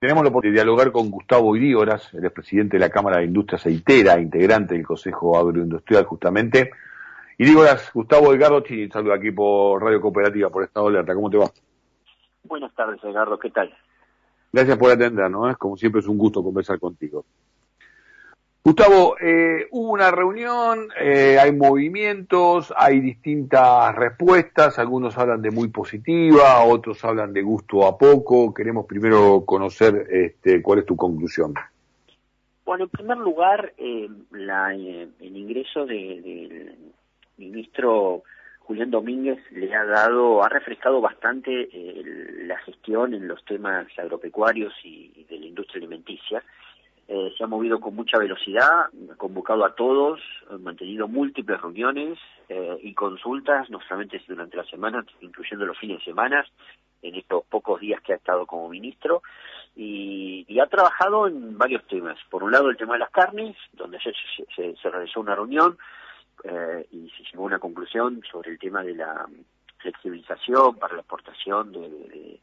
Tenemos la oportunidad de dialogar con Gustavo Irígoras, el expresidente de la Cámara de Industria Aceitera, integrante del Consejo Agroindustrial justamente. Irígoras, Gustavo Edgardo Chini, saludo aquí por Radio Cooperativa, por Estado Alerta. ¿Cómo te va? Buenas tardes, Edgardo. ¿Qué tal? Gracias por atendernos, ¿eh? como siempre es un gusto conversar contigo. Gustavo, eh, hubo una reunión, eh, hay movimientos, hay distintas respuestas, algunos hablan de muy positiva, otros hablan de gusto a poco. Queremos primero conocer este, cuál es tu conclusión. Bueno, en primer lugar, eh, la, el ingreso del ministro Julián Domínguez le ha dado, ha refrescado bastante la gestión en los temas agropecuarios y de la industria alimenticia eh, se ha movido con mucha velocidad, convocado a todos, mantenido múltiples reuniones eh, y consultas, no solamente durante la semana, incluyendo los fines de semana, en estos pocos días que ha estado como ministro, y, ha trabajado en varios temas. Por un lado, el tema de las carnes, donde se, se, realizó una reunión eh, y se llegó a una conclusión sobre el tema de la flexibilización para la exportación de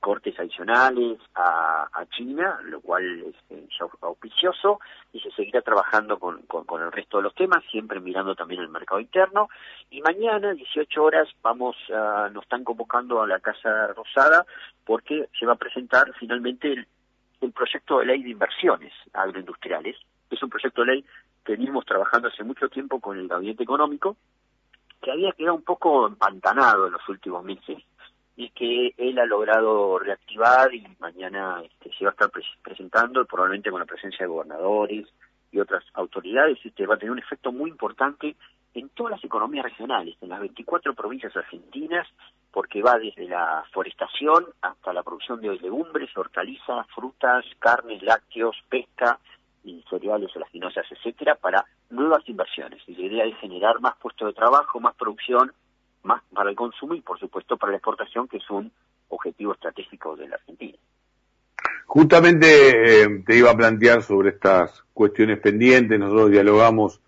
cortes adicionales a, China, lo cual es auspicioso, y se seguirá trabajando con, con, el resto de los temas, siempre mirando también el mercado interno. Y mañana, 18 horas, vamos a, nos están convocando a la Casa Rosada porque se va a presentar finalmente el, el proyecto de ley de inversiones agroindustriales. Es un proyecto de ley que venimos trabajando hace mucho tiempo con el Gabinete Económico, que había quedado un poco empantanado en los últimos meses y que él ha logrado reactivar y mañana este, se va a estar presentando probablemente con la presencia de gobernadores y otras autoridades este va a tener un efecto muy importante en todas las economías regionales, en las 24 provincias argentinas, porque va desde la forestación hasta la producción de legumbres, hortalizas, frutas, carnes, lácteos, pesca y cereales, olaginosas, etcétera, para nuevas inversiones. Y la idea es generar más puestos de trabajo, más producción más para el consumo y por supuesto para la exportación, que es un objetivo estratégico de la Argentina. Justamente eh, te iba a plantear sobre estas cuestiones pendientes, nosotros dialogamos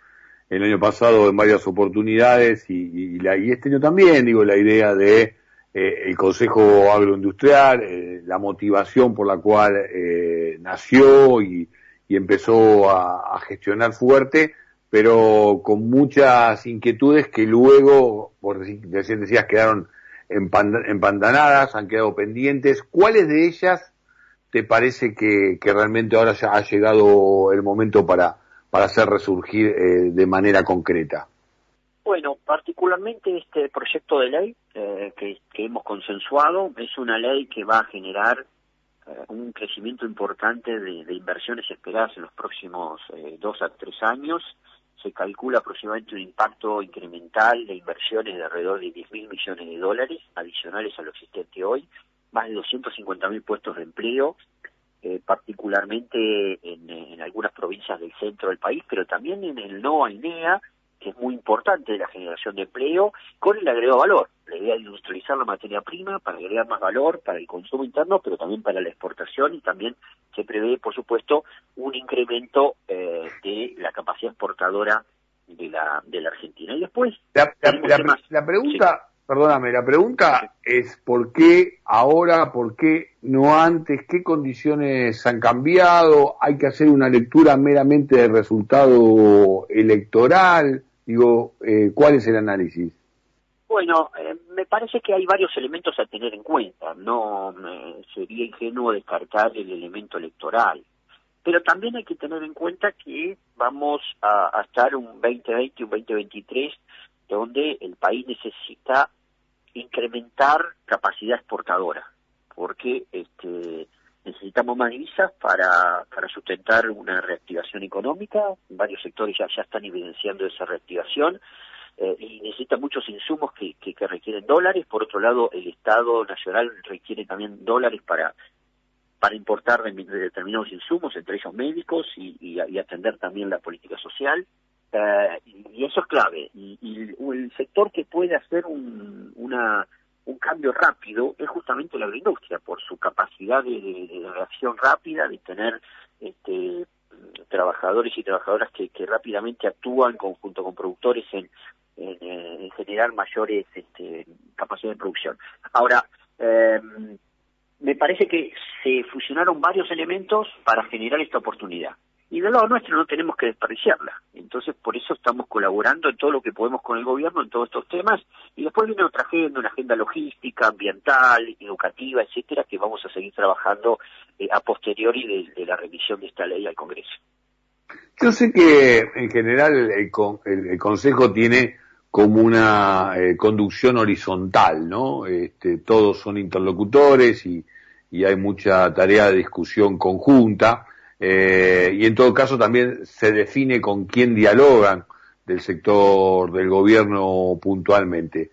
el año pasado en varias oportunidades y, la, y este año también, digo, la idea de eh, el Consejo Agroindustrial, eh, la motivación por la cual nació y, empezó a, a gestionar fuerte, pero con muchas inquietudes que luego, por decir, decías, quedaron empantanadas, han quedado pendientes. ¿Cuáles de ellas te parece que, realmente ahora ya ha llegado el momento para, para hacer resurgir eh, de manera concreta? Bueno, particularmente este proyecto de ley eh, que, hemos consensuado es una ley que va a generar eh, un crecimiento importante de, inversiones esperadas en los próximos dos a tres años se calcula aproximadamente un impacto incremental de inversiones de alrededor de 10 mil millones de dólares adicionales a lo existente hoy, más de 250 mil puestos de empleo, eh, particularmente en, algunas provincias del centro del país, pero también en el NOA INEA, que es muy importante la generación de empleo, con el agregado valor. La idea de industrializar la materia prima para agregar más valor para el consumo interno, pero también para la exportación y también se prevé, por supuesto, un incremento eh, de la capacidad exportadora de la, de la Argentina. Y después... La, pregunta... Perdóname, la pregunta es ¿por qué ahora, por qué no antes? ¿Qué condiciones han cambiado? ¿Hay que hacer una lectura meramente del resultado electoral? Digo, eh, ¿cuál es el análisis? Bueno, eh, me parece que hay varios elementos a tener en cuenta. No sería ingenuo descartar el elemento electoral. Pero también hay que tener en cuenta que vamos a, a estar un 2020 y un 2023 donde el país necesita incrementar capacidad exportadora, porque este, necesitamos más divisas para, para sustentar una reactivación económica. Varios sectores ya, están evidenciando esa reactivación. Eh, y necesita muchos insumos que, que, requieren dólares. Por otro lado, el Estado Nacional requiere también dólares para para importar determinados insumos, entre ellos médicos, y, y, atender también la política social. Eh, y eso es clave. Y, el sector que puede hacer un, una, un cambio rápido es justamente la agroindustria, por su capacidad de, reacción rápida, de tener este, trabajadores y trabajadoras que, rápidamente actúan conjunto con productores en, en, generar mayores este, capacidades de producción. Ahora, eh, me parece que se fusionaron varios elementos para generar esta oportunidad. Y del lado nuestro no tenemos que desperdiciarla. Entonces, por eso estamos colaborando en todo lo que podemos con el gobierno en todos estos temas. Y después viene otra agenda, una agenda logística, ambiental, educativa, etcétera, que vamos a seguir trabajando eh, a posteriori de, la revisión de esta ley al Congreso. Yo sé que en general el, Consejo tiene como una eh, conducción horizontal, ¿no? Este, todos son interlocutores y hay mucha tarea de discusión conjunta. Eh, y en todo caso también se define con quién dialogan del sector del gobierno puntualmente.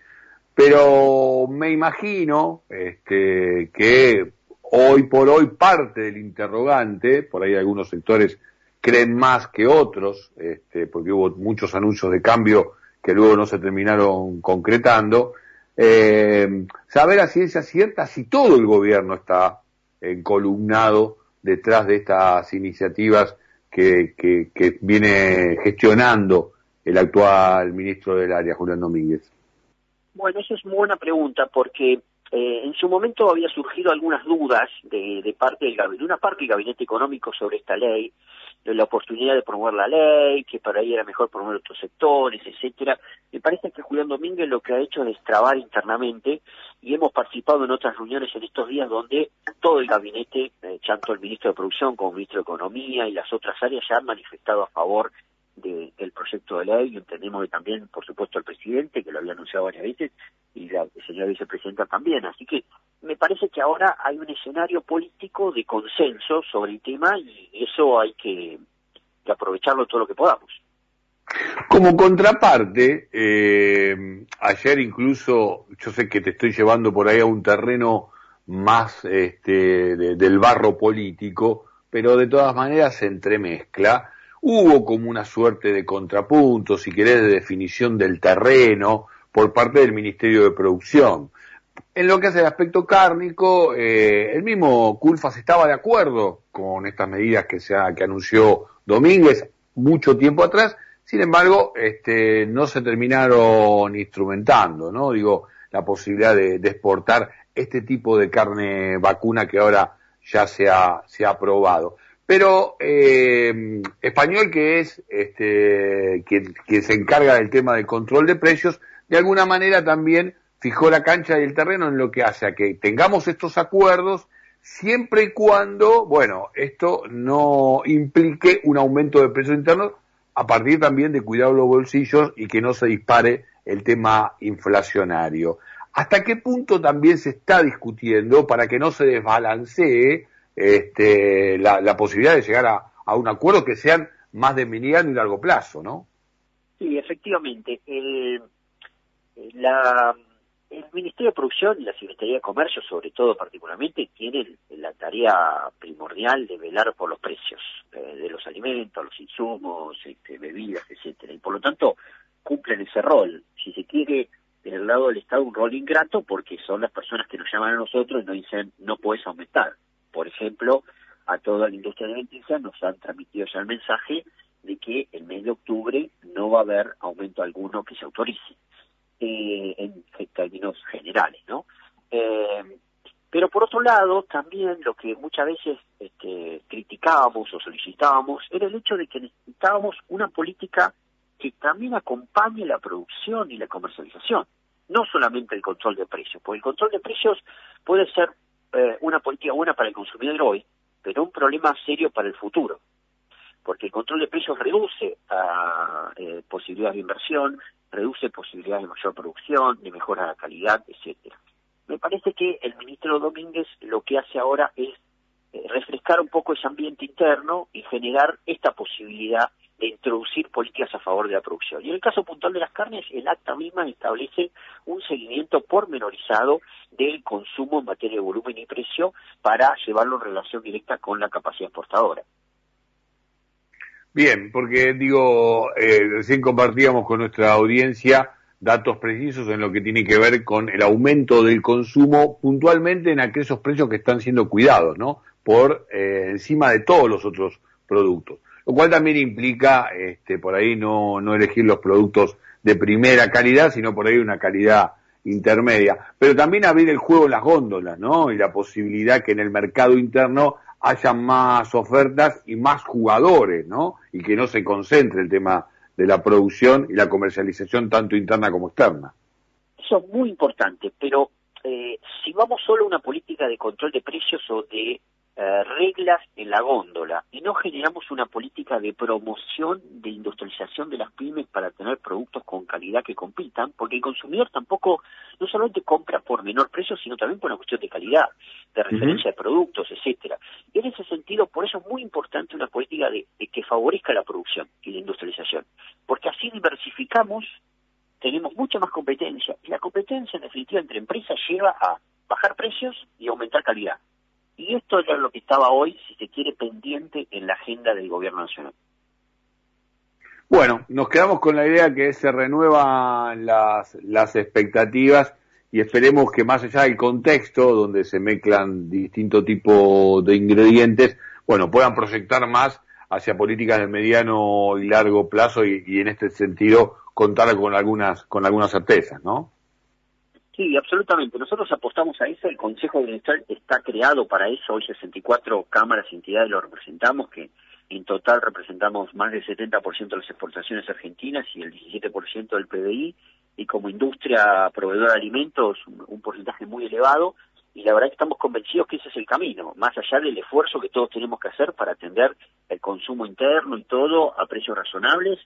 Pero me imagino este, que hoy por hoy parte del interrogante, por ahí algunos sectores creen más que otros, este, porque hubo muchos anuncios de cambio que luego no se terminaron concretando, eh, saber a ciencia cierta si todo el gobierno está encolumnado detrás de estas iniciativas que, viene gestionando el actual ministro del área, Julián Domínguez? Bueno, esa es muy buena pregunta porque eh, en su momento había surgido algunas dudas de, de parte del de una parte del gabinete económico sobre esta ley la oportunidad de promover la ley, que para ahí era mejor promover otros sectores, etcétera. Me parece que Julián Domínguez lo que ha hecho es destrabar internamente y hemos participado en otras reuniones en estos días donde todo el gabinete, eh, tanto el ministro de Producción como el ministro de Economía y las otras áreas ya han manifestado a favor del proyecto de ley y entendemos que también, por supuesto, el presidente, que lo había anunciado varias veces, y la señora vicepresidenta también. Así que me parece que ahora hay un escenario político de consenso sobre el tema y eso hay que, aprovecharlo todo lo que podamos. Como contraparte, eh, ayer incluso, yo sé que te estoy llevando por ahí a un terreno más este, del barro político, pero de todas maneras se entremezcla. Hubo como una suerte de contrapunto, si querés, de definición del terreno por parte del Ministerio de Producción. En lo que hace el aspecto cárnico, eh, el mismo Culfas estaba de acuerdo con estas medidas que, se que anunció Domínguez mucho tiempo atrás, sin embargo, este, no se terminaron instrumentando, ¿no? Digo, la posibilidad de, exportar este tipo de carne vacuna que ahora ya se ha, se ha aprobado. Pero eh, Español, que es este, quien, se encarga del tema del control de precios, de alguna manera también fijó la cancha y el terreno en lo que hace a que tengamos estos acuerdos siempre y cuando, bueno, esto no implique un aumento de precios internos a partir también de cuidar los bolsillos y que no se dispare el tema inflacionario. ¿Hasta qué punto también se está discutiendo para que no se desbalancee este, la, posibilidad de llegar a, un acuerdo que sean más de mediano y largo plazo, ¿no? Sí, efectivamente. El, la, el Ministerio de Producción y la Secretaría de Comercio, sobre todo particularmente, tienen la tarea primordial de velar por los precios eh, de los alimentos, los insumos, este, bebidas, etcétera, y por lo tanto cumplen ese rol. Si se quiere, en el lado del Estado un rol ingrato porque son las personas que nos llaman a nosotros y nos dicen no puedes aumentar. Por ejemplo, a toda la industria alimenticia nos han transmitido ya el mensaje de que el mes de octubre no va a haber aumento alguno que se autorice eh, en, términos generales, ¿no? Eh, pero por otro lado, también lo que muchas veces este, criticábamos o solicitábamos era el hecho de que necesitábamos una política que también acompañe la producción y la comercialización, no solamente el control de precios, porque el control de precios puede ser eh, una política buena para el consumidor hoy, pero un problema serio para el futuro porque el control de precios reduce a, eh, posibilidades de inversión, reduce posibilidades de mayor producción, de mejora la calidad, etcétera. Me parece que el ministro Domínguez lo que hace ahora es eh, refrescar un poco ese ambiente interno y generar esta posibilidad de introducir políticas a favor de la producción. Y en el caso puntual de las carnes, el acta misma establece un seguimiento pormenorizado del consumo en materia de volumen y precio para llevarlo en relación directa con la capacidad exportadora. Bien, porque digo, eh, recién compartíamos con nuestra audiencia datos precisos en lo que tiene que ver con el aumento del consumo puntualmente en aquellos precios que están siendo cuidados, ¿no? Por eh, encima de todos los otros productos. Lo cual también implica, este, por ahí no, no elegir los productos de primera calidad, sino por ahí una calidad intermedia, pero también abrir el juego en las góndolas, ¿no? Y la posibilidad que en el mercado interno haya más ofertas y más jugadores, ¿no? Y que no se concentre el tema de la producción y la comercialización tanto interna como externa. Eso es muy importante, pero eh, si vamos solo a una política de control de precios o de eh, reglas en la góndola y no generamos una política de promoción de industrialización de las pymes para tener productos con calidad que compitan, porque el consumidor tampoco no solamente compra por menor precio, sino también por una cuestión de calidad, de referencia de productos, etcétera. Y en ese sentido, por eso es muy importante una política de, de que favorezca la producción y la industrialización, porque así diversificamos tenemos mucha más competencia y la competencia en definitiva entre empresas lleva a bajar precios y aumentar calidad. Y esto era lo que estaba hoy, si se quiere, pendiente en la agenda del gobierno nacional. Bueno, nos quedamos con la idea que se renuevan las, las expectativas y esperemos que más allá del contexto donde se mezclan distintos tipos de ingredientes, bueno, puedan proyectar más hacia políticas de mediano y largo plazo y, y en este sentido contar con algunas con algunas certezas, ¿no? Sí, absolutamente. Nosotros apostamos a eso. El Consejo Administral está creado para eso. Hoy 64 cámaras y entidades lo representamos, que en total representamos más del 70% de las exportaciones argentinas y el 17% del PBI. Y como industria proveedora de alimentos, un, porcentaje muy elevado. Y la verdad que estamos convencidos que ese es el camino, más allá del esfuerzo que todos tenemos que hacer para atender el consumo interno y todo a precios razonables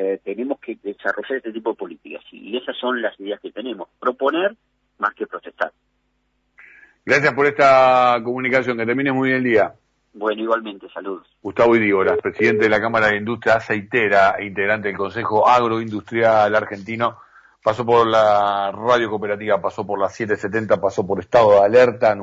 eh, tenemos que desarrollar este tipo de políticas. Y esas son las ideas que tenemos, proponer más que protestar. Gracias por esta comunicación, que termine muy bien el día. Bueno, igualmente, saludos. Gustavo Idígoras, presidente de la Cámara de Industria Aceitera e integrante del Consejo Agroindustrial Argentino, pasó por la radio cooperativa, pasó por la 770, pasó por estado de alerta.